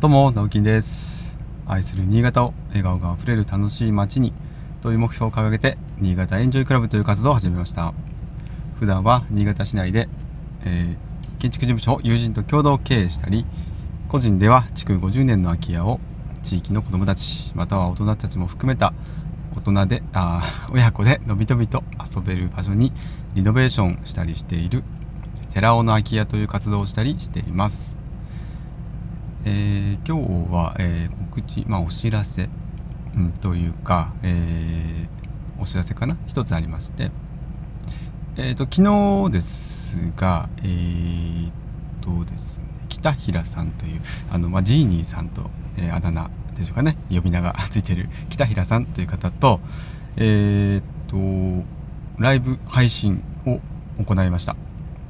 どうも、直樹です。愛する新潟を笑顔があふれる楽しい街にという目標を掲げて、新潟エンジョイクラブという活動を始めました。普段は新潟市内で、えー建築事務所を友人と共同経営したり、個人では築50年の空き家を地域の子どもたち、または大人たちも含めた大人で、あ 親子でのびのびと遊べる場所にリノベーションしたりしている寺尾の空き家という活動をしたりしています。えー今日は、えー告知、まあ、お知らせ、うん、というか、えーお知らせかな？一つありまして、えー、と昨日ですが、えー、とですね北平さんというあの、まあ、ジーニーさんと、えーあだ名でしょうかね？呼び名が ついてる北平さんという方とえー、とライブ配信を行いました、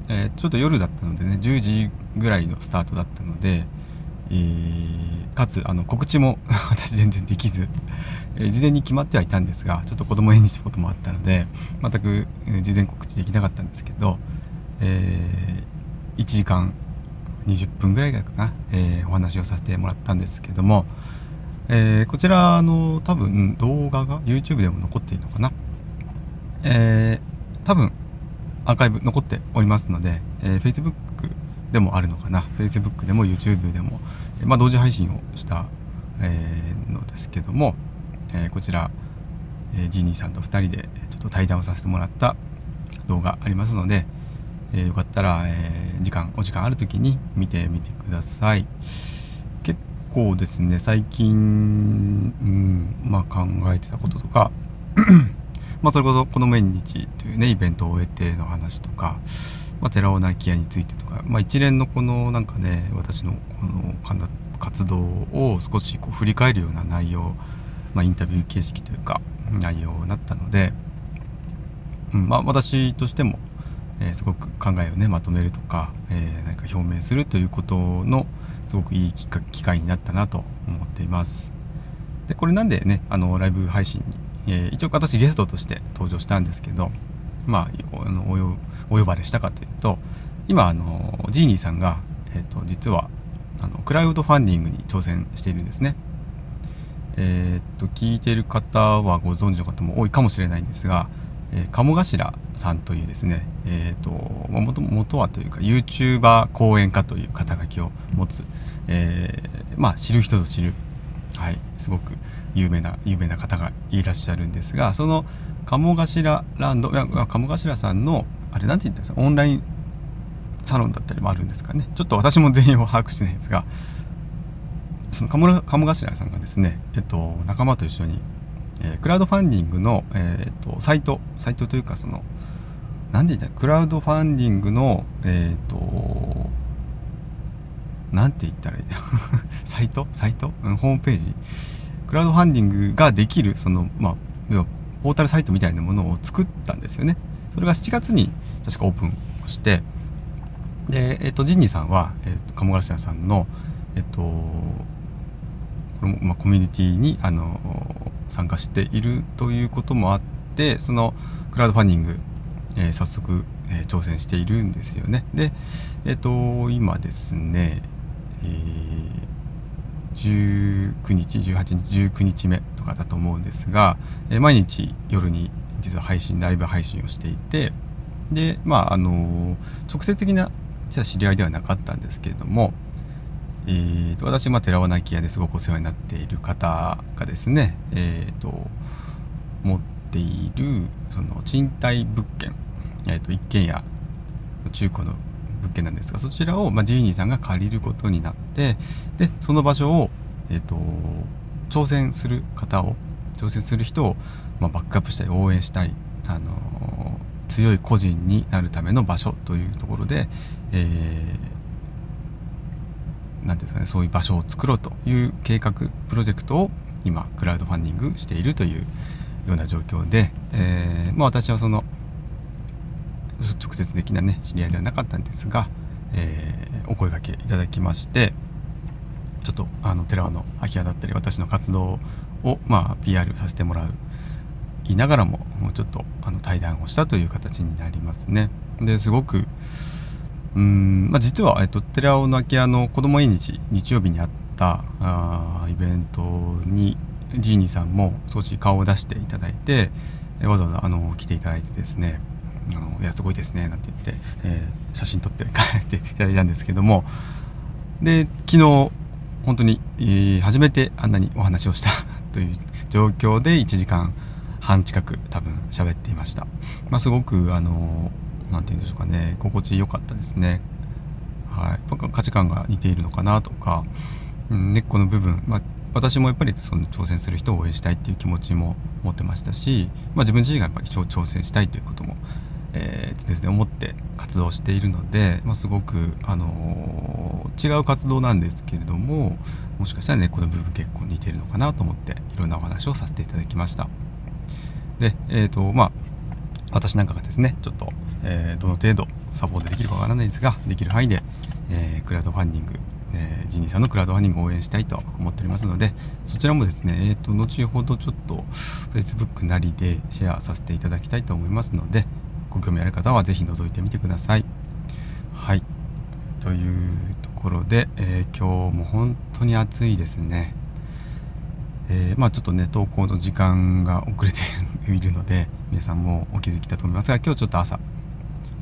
えーちょっと夜だったのでね10時ぐらいのスタートだったのでえーかつあの告知も 私全然できず、え事前に決まってはいたんですがちょっと子供を縁にしたこともあったので全く事前告知できなかったんですけど、え1時間20分ぐらいかな、えお話をさせてもらったんですけども、えこちらの多分動画が YouTube でも残っているのかな、え多分アーカイブ残っておりますので、えー Facebook でもあるのかな。Facebook でも YouTube でも、まあ、同時配信をした、えのですけども、えこちら、えジニーさんと2人でちょっと対談をさせてもらった動画ありますので、えーよかったら、え時間お時間ある時に見てみてください。結構ですね最近、うんまあ、考えてたこととか まあそれこそこの縁日というねイベントを終えての話とか、まあ、寺尾泣き屋についてとか、まあ、一連のこのなんかね私のこの活動を少しこう振り返るような内容、まあ、インタビュー形式というか内容になったので、うんまあ、私としても、えーすごく考えをねまとめるとか、えー何か表明するということのすごくいいきっか機会になったなと思っています。でこれなんでねあのライブ配信に、えー一応私ゲストとして登場したんですけどまあおあのお呼ばれしたかというと今あのジーニーさんが、えー、と実はあのクラウドファンディングに挑戦しているんですね。えーっと聞いている方はご存知の方も多いかもしれないんですが、えー鴨頭さんというですね、えーっと元元はというか YouTuber 講演家という肩書きを持つ、えーまあ知る人ぞ知る、はい、すごく有名な有名な方がいらっしゃるんですがその鴨頭ランド鴨頭さんのあれなんて言ったんですか？オンラインサロンだったりもあるんですかね？ちょっと私も全員を把握してないんですがその鴨頭さんがですね、えっと、仲間と一緒に、えークラウドファンディングの、えーっとサイトサイトというかその何て言った？らクラウドファンディングのえーっとなんて言ったらいい？サイト？サイト、うん、ホームページ。クラウドファンディングができるそのまあ要はポータルサイトみたいなものを作ったんですよね。それが7月に確かオープンをしてで、えっとジンニーさんは、えっと鴨頭さんのえっとこれも、まあ、コミュニティにあの参加しているということもあってそのクラウドファンディング、え早速、え挑戦しているんですよね。でえっ、と今ですね、えー19日18日19日目とかだと思うんですが、え毎日夜に実は配信ライブ配信をしていてでまああの直接的な知り合いではなかったんですけれどもえー、と私、まあ、寺尾泣き屋ですごくお世話になっている方がですね、えー、と持っているその賃貸物件、えー、と一軒家の中古の物件なんですがそちらを、まあ、ジーニーさんが借りることになってでその場所を、えー、と挑戦する方を挑戦する人を、まあ、バックアップしたい応援したい、あのー強い個人になるための場所というところで、えーなんですかね、そういう場所を作ろうという計画プロジェクトを今クラウドファンディングしているというような状況で、えーまあ、私はその直接的なね知り合いではなかったんですが、えーお声掛けいただきましてちょっとあの寺尾の空き家だったり私の活動を、まあ、PR させてもらう言いながらももうちょっとあの対談をしたという形になりますね。ですごくうん、まあ、実は、えっと、寺尾の空き家の子供縁日日曜日にあっったあイベントにジーニーさんも少し顔を出していただいてわざわざあの来ていただいてですねあのいやすごいですねなんて言って、えー、写真撮って帰って いただいたんですけども。で昨日本当に、えー、初めてあんなにお話をした という状況で1時間半近く多分喋っていました、まあ、すごくあの何て言うんでしょうかね心地よかったですね。はい、価値観が似ているのかなとか、うん、根っこの部分、まあ、私もやっぱりその挑戦する人を応援したいっていう気持ちも持ってましたし、まあ、自分自身がやっぱり挑戦したいということも、えー、常々思って活動しているので、まあ、すごく、あのー、違う活動なんですけれどももしかしたら根っこの部分結構似てるのかなと思っていろんなお話をさせていただきました。で、えーとまあ、私なんかがですねちょっと、え、どの程度サポートできるかわからないですができる範囲で、え、クラウドファンディング、えー、ジニーさんのクラウドファンディングを応援したいと思っておりますのでそちらもですね、えーと、後ほどちょっと Facebook なりでシェアさせていただきたいと思いますのでご興味ある方は是非覗いてみてください。はいというところで、えー、今日も本当に暑いですね。えー、まあちょっとね投稿の時間が遅れているので 皆さんもお気づきだと思いますが今日ちょっと朝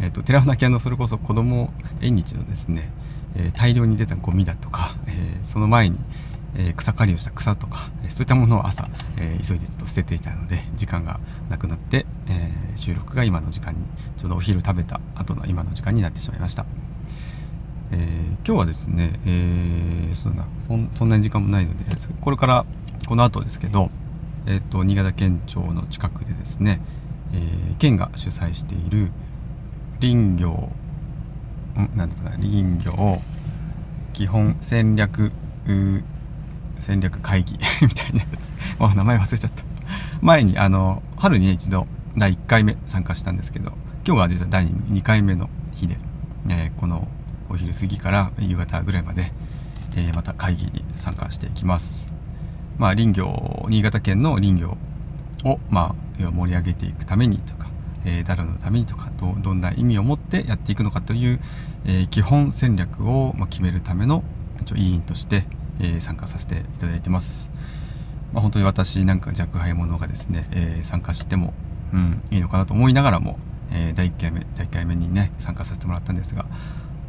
えーと、寺船家のそれこそ子ども縁日のですね、え、大量に出たゴミだとか、え、その前に、え、草刈りをした草とか、えそういったものを朝、え急いでちょっと捨てていたので時間がなくなって、え収録が今の時間にちょうどお昼食べた後の今の時間になってしまいました。え今日はですね、えー、そんなそんなに時間もないのでこれからこの後ですけど、えーと、新潟県庁の近くでですね、えー、県が主催している林業ん？なんだったか林業基本戦略戦略会議 みたいなやつ。もう名前忘れちゃった。前にあの春に、一度第1回目参加したんですけど今日が実は第2回目の日で、えー、このお昼過ぎから夕方ぐらいまで、えー、また会議に参加していきます。まあ林業新潟県の林業をまあ盛り上げていくためにとかえー、誰のためにとかどどんな意味を持ってやっていくのかという、えー、基本戦略を、まあ、決めるための一応委員として、え、参加させていただいてます。まあ、本当に私なんか若輩者がですね、え、参加しても、うん、いいのかなと思いながらも、え、第1回目第1回目にね参加させてもらったんですが、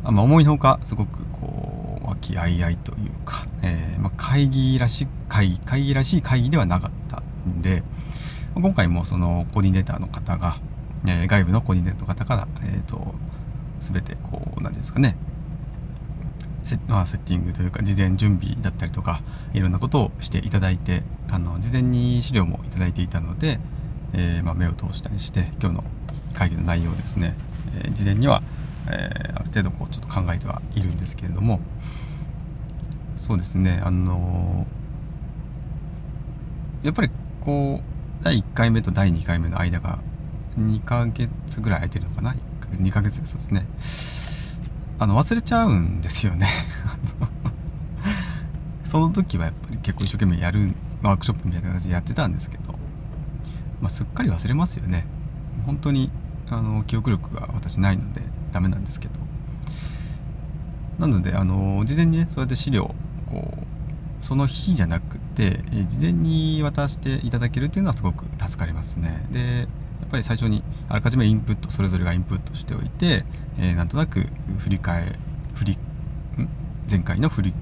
まあ、思いのほかすごくこう和気あいあいというか、えーまあ、会議らしい会議会議らしい会議ではなかったんで、まあ、今回もそのコーディネーターの方がえ、外部のコーディネートの方から、えーと、全てこう何ですかねセ,、まあ、セッティングというか事前準備だったりとかいろんなことをしていただいてあの事前に資料もいただいていたので、えー、まあ、目を通したりして今日の会議の内容ですね、えー、事前には、えー、ある程度こうちょっと考えてはいるんですけれどもそうですね。あのやっぱりこう第1回目と第2回目の間が2ヶ月ぐらい空いてるのかな？2ヶ月ですね。あの忘れちゃうんですよね。その時はやっぱり結構一生懸命やるワークショップみたいな形でやってたんですけど、まあ、すっかり忘れますよね。本当にあの記憶力が私ないのでダメなんですけど。なのであの事前にねそうやって資料こうその日じゃなくて事前に渡していただけるっていうのはすごく助かりますね。でぱり最初にあらかじめインプットそれぞれがインプットしておいて、えー、なんとなく振り返振り前回の振り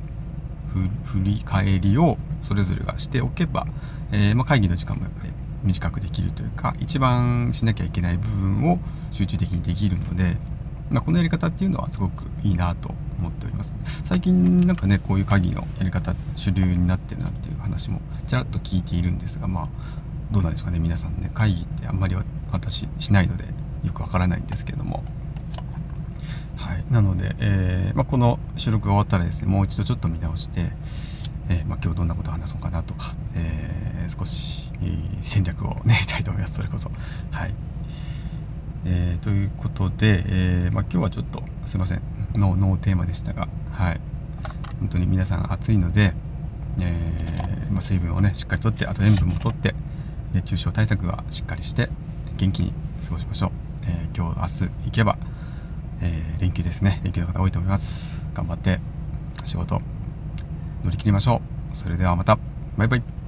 振り返りをそれぞれがしておけば、えー、まあ、会議の時間もやっぱり短くできるというか一番しなきゃいけない部分を集中的にできるので、まあ、このやり方っていうのはすごくいいなと思っております。最近なんかねこういう会議のやり方主流になってるなっていう話もちらっと聞いているんですがまあどうなんですかね皆さんね会議ってあんまり私しないのでよくわからないんですけれども。はい。なので、えー、まあ、この収録が終わったらですねもう一度ちょっと見直して、えー、まあ、今日どんなことを話そうかなとか、えー、少し、戦略を練りたいと思います。それこそ。はい。え、ということで、えまあ、今日はちょっとすいません。ノーテーマでしたがはい。本当に皆さん暑いので、えま水分をねしっかりとってあと塩分もとって熱中症対策はしっかりして元気に過ごしましょう、えー、今日明日行けば、えー、連休ですね。連休の方多いと思います。頑張って仕事乗り切りましょう。それではまた。バイバイ。